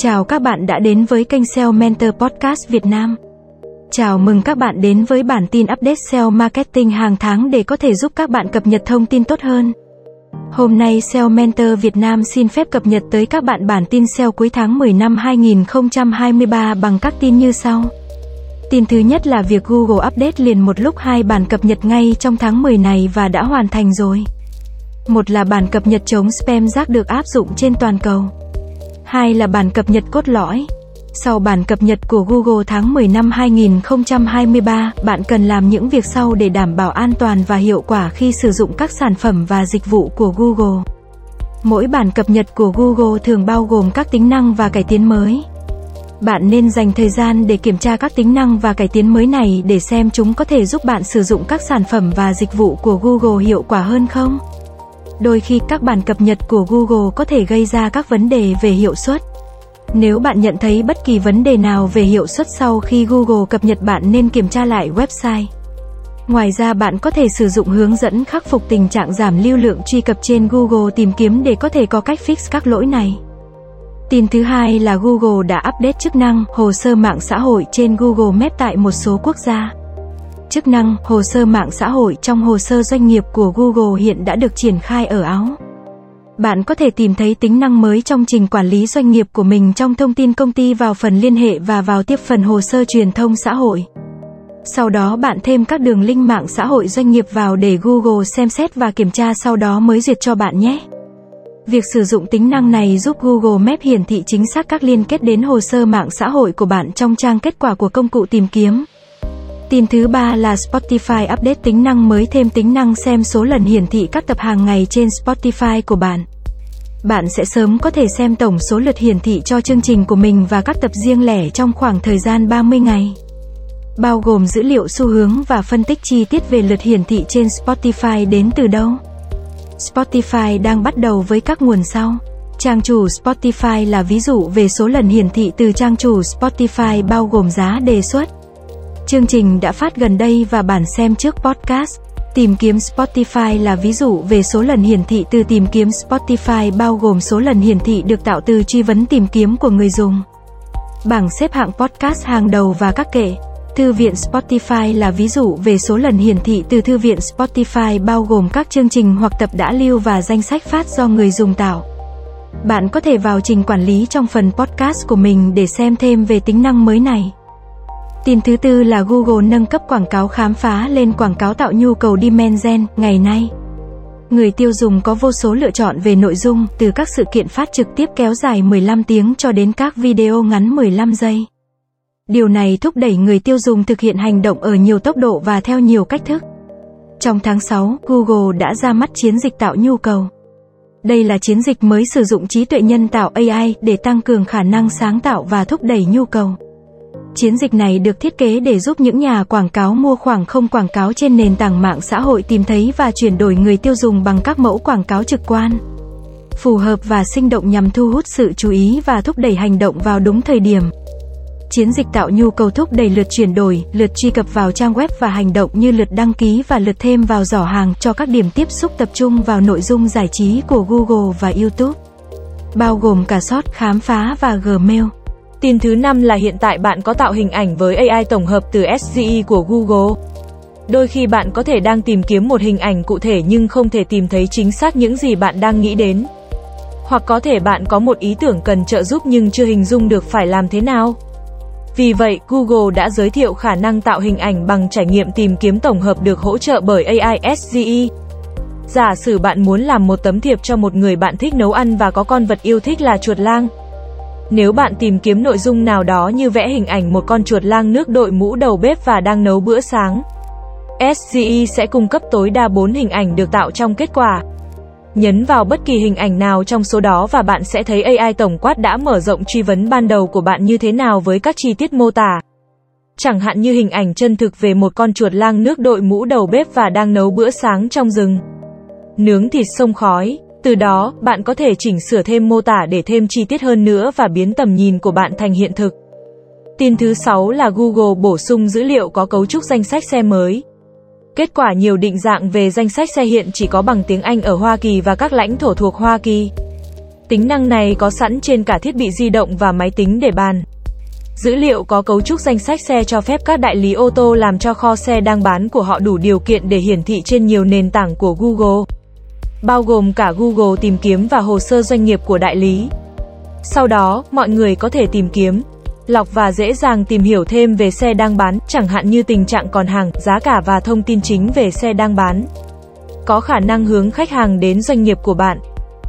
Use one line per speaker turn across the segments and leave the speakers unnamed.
Chào các bạn đã đến với kênh SEO Mentor Podcast Việt Nam. Chào mừng các bạn đến với bản tin update SEO marketing hàng tháng để có thể giúp các bạn cập nhật thông tin tốt hơn. Hôm nay SEO Mentor Việt Nam xin phép cập nhật tới các bạn bản tin SEO cuối tháng 10 năm 2023 bằng các tin như sau. Tin thứ nhất là việc Google update liền một lúc hai bản cập nhật ngay trong tháng 10 này và đã hoàn thành rồi. Một là bản cập nhật chống spam rác được áp dụng trên toàn cầu. Hai là bản cập nhật cốt lõi. Sau bản cập nhật của Google tháng 10 năm 2023, bạn cần làm những việc sau để đảm bảo an toàn và hiệu quả khi sử dụng các sản phẩm và dịch vụ của Google. Mỗi bản cập nhật của Google thường bao gồm các tính năng và cải tiến mới. Bạn nên dành thời gian để kiểm tra các tính năng và cải tiến mới này để xem chúng có thể giúp bạn sử dụng các sản phẩm và dịch vụ của Google hiệu quả hơn không. Đôi khi các bản cập nhật của Google có thể gây ra các vấn đề về hiệu suất. Nếu bạn nhận thấy bất kỳ vấn đề nào về hiệu suất sau khi Google cập nhật bạn nên kiểm tra lại website. Ngoài ra, bạn có thể sử dụng hướng dẫn khắc phục tình trạng giảm lưu lượng truy cập trên Google tìm kiếm để có thể có cách fix các lỗi này. Tin thứ hai là Google đã update chức năng hồ sơ mạng xã hội trên Google Maps tại một số quốc gia. Chức năng, hồ sơ mạng xã hội trong hồ sơ doanh nghiệp của Google hiện đã được triển khai ở Áo. Bạn có thể tìm thấy tính năng mới trong trình quản lý doanh nghiệp của mình trong thông tin công ty vào phần liên hệ và vào tiếp phần hồ sơ truyền thông xã hội. Sau đó bạn thêm các đường link mạng xã hội doanh nghiệp vào để Google xem xét và kiểm tra sau đó mới duyệt cho bạn nhé. Việc sử dụng tính năng này giúp Google Maps hiển thị chính xác các liên kết đến hồ sơ mạng xã hội của bạn trong trang kết quả của công cụ tìm kiếm. Tin thứ ba là Spotify update tính năng mới thêm tính năng xem số lần hiển thị các tập hàng ngày trên Spotify của bạn. Bạn sẽ sớm có thể xem tổng số lượt hiển thị cho chương trình của mình và các tập riêng lẻ trong khoảng thời gian 30 ngày. Bao gồm dữ liệu xu hướng và phân tích chi tiết về lượt hiển thị trên Spotify đến từ đâu. Spotify đang bắt đầu với các nguồn sau. Trang chủ Spotify là ví dụ về số lần hiển thị từ trang chủ Spotify bao gồm giá đề xuất. Chương trình đã phát gần đây và bản xem trước podcast. Tìm kiếm Spotify là ví dụ về số lần hiển thị từ tìm kiếm Spotify, bao gồm số lần hiển thị được tạo từ truy vấn tìm kiếm của người dùng. Bảng xếp hạng podcast hàng đầu và các kệ. Thư viện Spotify là ví dụ về số lần hiển thị từ thư viện Spotify, bao gồm các chương trình hoặc tập đã lưu và danh sách phát do người dùng tạo. Bạn có thể vào trình quản lý trong phần podcast của mình để xem thêm về tính năng mới này. Tin thứ tư là Google nâng cấp quảng cáo khám phá lên quảng cáo tạo nhu cầu dimension ngày nay. Người tiêu dùng có vô số lựa chọn về nội dung, từ các sự kiện phát trực tiếp kéo dài 15 tiếng cho đến các video ngắn 15 giây. Điều này thúc đẩy người tiêu dùng thực hiện hành động ở nhiều tốc độ và theo nhiều cách thức. Trong tháng 6, Google đã ra mắt chiến dịch tạo nhu cầu. Đây là chiến dịch mới sử dụng trí tuệ nhân tạo AI để tăng cường khả năng sáng tạo và thúc đẩy nhu cầu. Chiến dịch này được thiết kế để giúp những nhà quảng cáo mua khoảng không quảng cáo trên nền tảng mạng xã hội tìm thấy và chuyển đổi người tiêu dùng bằng các mẫu quảng cáo trực quan. Phù hợp và sinh động nhằm thu hút sự chú ý và thúc đẩy hành động vào đúng thời điểm. Chiến dịch tạo nhu cầu thúc đẩy lượt chuyển đổi, lượt truy cập vào trang web và hành động như lượt đăng ký và lượt thêm vào giỏ hàng cho các điểm tiếp xúc tập trung vào nội dung giải trí của Google và YouTube. Bao gồm cả sót, khám phá và Gmail.
Tin thứ năm là hiện tại bạn có tạo hình ảnh với AI tổng hợp từ SGE của Google. Đôi khi bạn có thể đang tìm kiếm một hình ảnh cụ thể nhưng không thể tìm thấy chính xác những gì bạn đang nghĩ đến. Hoặc có thể bạn có một ý tưởng cần trợ giúp nhưng chưa hình dung được phải làm thế nào. Vì vậy, Google đã giới thiệu khả năng tạo hình ảnh bằng trải nghiệm tìm kiếm tổng hợp được hỗ trợ bởi AI SGE. Giả sử bạn muốn làm một tấm thiệp cho một người bạn thích nấu ăn và có con vật yêu thích là chuột lang. Nếu bạn tìm kiếm nội dung nào đó như vẽ hình ảnh một con chuột lang nước đội mũ đầu bếp và đang nấu bữa sáng, SGE sẽ cung cấp tối đa 4 hình ảnh được tạo trong kết quả. Nhấn vào bất kỳ hình ảnh nào trong số đó và bạn sẽ thấy AI tổng quát đã mở rộng truy vấn ban đầu của bạn như thế nào với các chi tiết mô tả. Chẳng hạn như hình ảnh chân thực về một con chuột lang nước đội mũ đầu bếp và đang nấu bữa sáng trong rừng. Nướng thịt sông khói, từ đó, bạn có thể chỉnh sửa thêm mô tả để thêm chi tiết hơn nữa và biến tầm nhìn của bạn thành hiện thực. Tin thứ 6 là Google bổ sung dữ liệu có cấu trúc danh sách xe mới. Kết quả nhiều định dạng về danh sách xe hiện chỉ có bằng tiếng Anh ở Hoa Kỳ và các lãnh thổ thuộc Hoa Kỳ. Tính năng này có sẵn trên cả thiết bị di động và máy tính để bàn. Dữ liệu có cấu trúc danh sách xe cho phép các đại lý ô tô làm cho kho xe đang bán của họ đủ điều kiện để hiển thị trên nhiều nền tảng của Google, bao gồm cả Google tìm kiếm và hồ sơ doanh nghiệp của đại lý. Sau đó, mọi người có thể tìm kiếm, lọc và dễ dàng tìm hiểu thêm về xe đang bán, chẳng hạn như tình trạng còn hàng, giá cả và thông tin chính về xe đang bán. Có khả năng hướng khách hàng đến doanh nghiệp của bạn.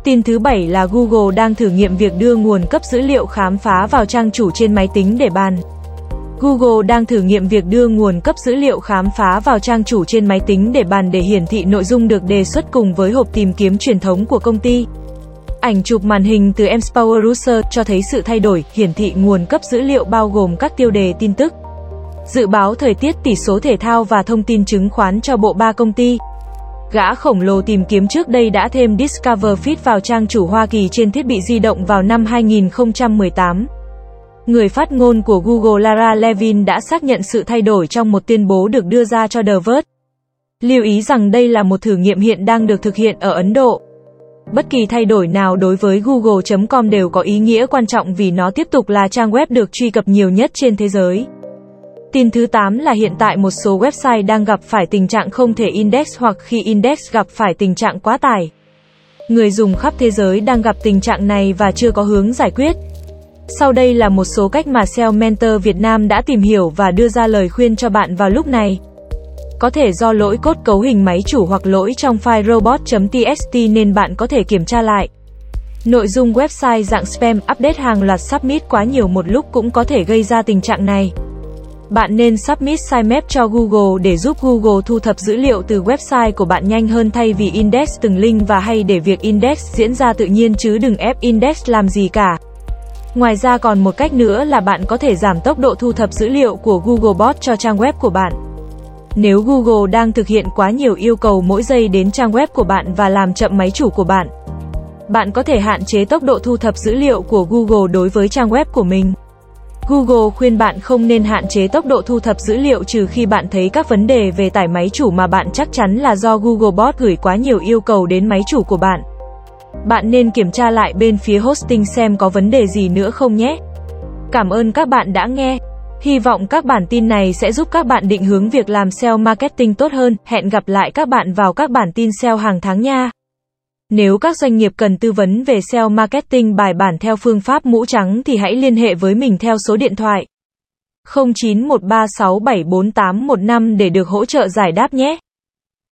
Tin thứ bảy là Google đang thử nghiệm việc đưa nguồn cấp dữ liệu khám phá vào trang chủ trên máy tính để bàn. Google đang thử nghiệm việc đưa nguồn cấp dữ liệu khám phá vào trang chủ trên máy tính để bàn để hiển thị nội dung được đề xuất cùng với hộp tìm kiếm truyền thống của công ty. Ảnh chụp màn hình từ Empower Research cho thấy sự thay đổi, hiển thị nguồn cấp dữ liệu bao gồm các tiêu đề tin tức, dự báo thời tiết, tỷ số thể thao và thông tin chứng khoán cho bộ ba công ty. Gã khổng lồ tìm kiếm trước đây đã thêm Discover Feed vào trang chủ Hoa Kỳ trên thiết bị di động vào năm 2018. Người phát ngôn của Google Lara Levin đã xác nhận sự thay đổi trong một tuyên bố được đưa ra cho The Verge. Lưu ý rằng đây là một thử nghiệm hiện đang được thực hiện ở Ấn Độ. Bất kỳ thay đổi nào đối với google.com đều có ý nghĩa quan trọng vì nó tiếp tục là trang web được truy cập nhiều nhất trên thế giới. Tin thứ 8 là hiện tại một số website đang gặp phải tình trạng không thể index hoặc khi index gặp phải tình trạng quá tải. Người dùng khắp thế giới đang gặp tình trạng này và chưa có hướng giải quyết. Sau đây là một số cách mà SEO Mentor Việt Nam đã tìm hiểu và đưa ra lời khuyên cho bạn vào lúc này. Có thể do lỗi cốt cấu hình máy chủ hoặc lỗi trong file robot.txt nên bạn có thể kiểm tra lại. Nội dung website dạng spam update hàng loạt submit quá nhiều một lúc cũng có thể gây ra tình trạng này. Bạn nên submit sitemap cho Google để giúp Google thu thập dữ liệu từ website của bạn nhanh hơn thay vì index từng link và hay để việc index diễn ra tự nhiên chứ đừng ép index làm gì cả. Ngoài ra còn một cách nữa là bạn có thể giảm tốc độ thu thập dữ liệu của Googlebot cho trang web của bạn. Nếu Google đang thực hiện quá nhiều yêu cầu mỗi giây đến trang web của bạn và làm chậm máy chủ của bạn, bạn có thể hạn chế tốc độ thu thập dữ liệu của Google đối với trang web của mình. Google khuyên bạn không nên hạn chế tốc độ thu thập dữ liệu trừ khi bạn thấy các vấn đề về tải máy chủ mà bạn chắc chắn là do Googlebot gửi quá nhiều yêu cầu đến máy chủ của bạn. Bạn nên kiểm tra lại bên phía hosting xem có vấn đề gì nữa không nhé. Cảm ơn các bạn đã nghe. Hy vọng các bản tin này sẽ giúp các bạn định hướng việc làm SEO marketing tốt hơn. Hẹn gặp lại các bạn vào các bản tin SEO hàng tháng nha. Nếu các doanh nghiệp cần tư vấn về SEO marketing bài bản theo phương pháp mũ trắng thì hãy liên hệ với mình theo số điện thoại 0913674815 để được hỗ trợ giải đáp nhé.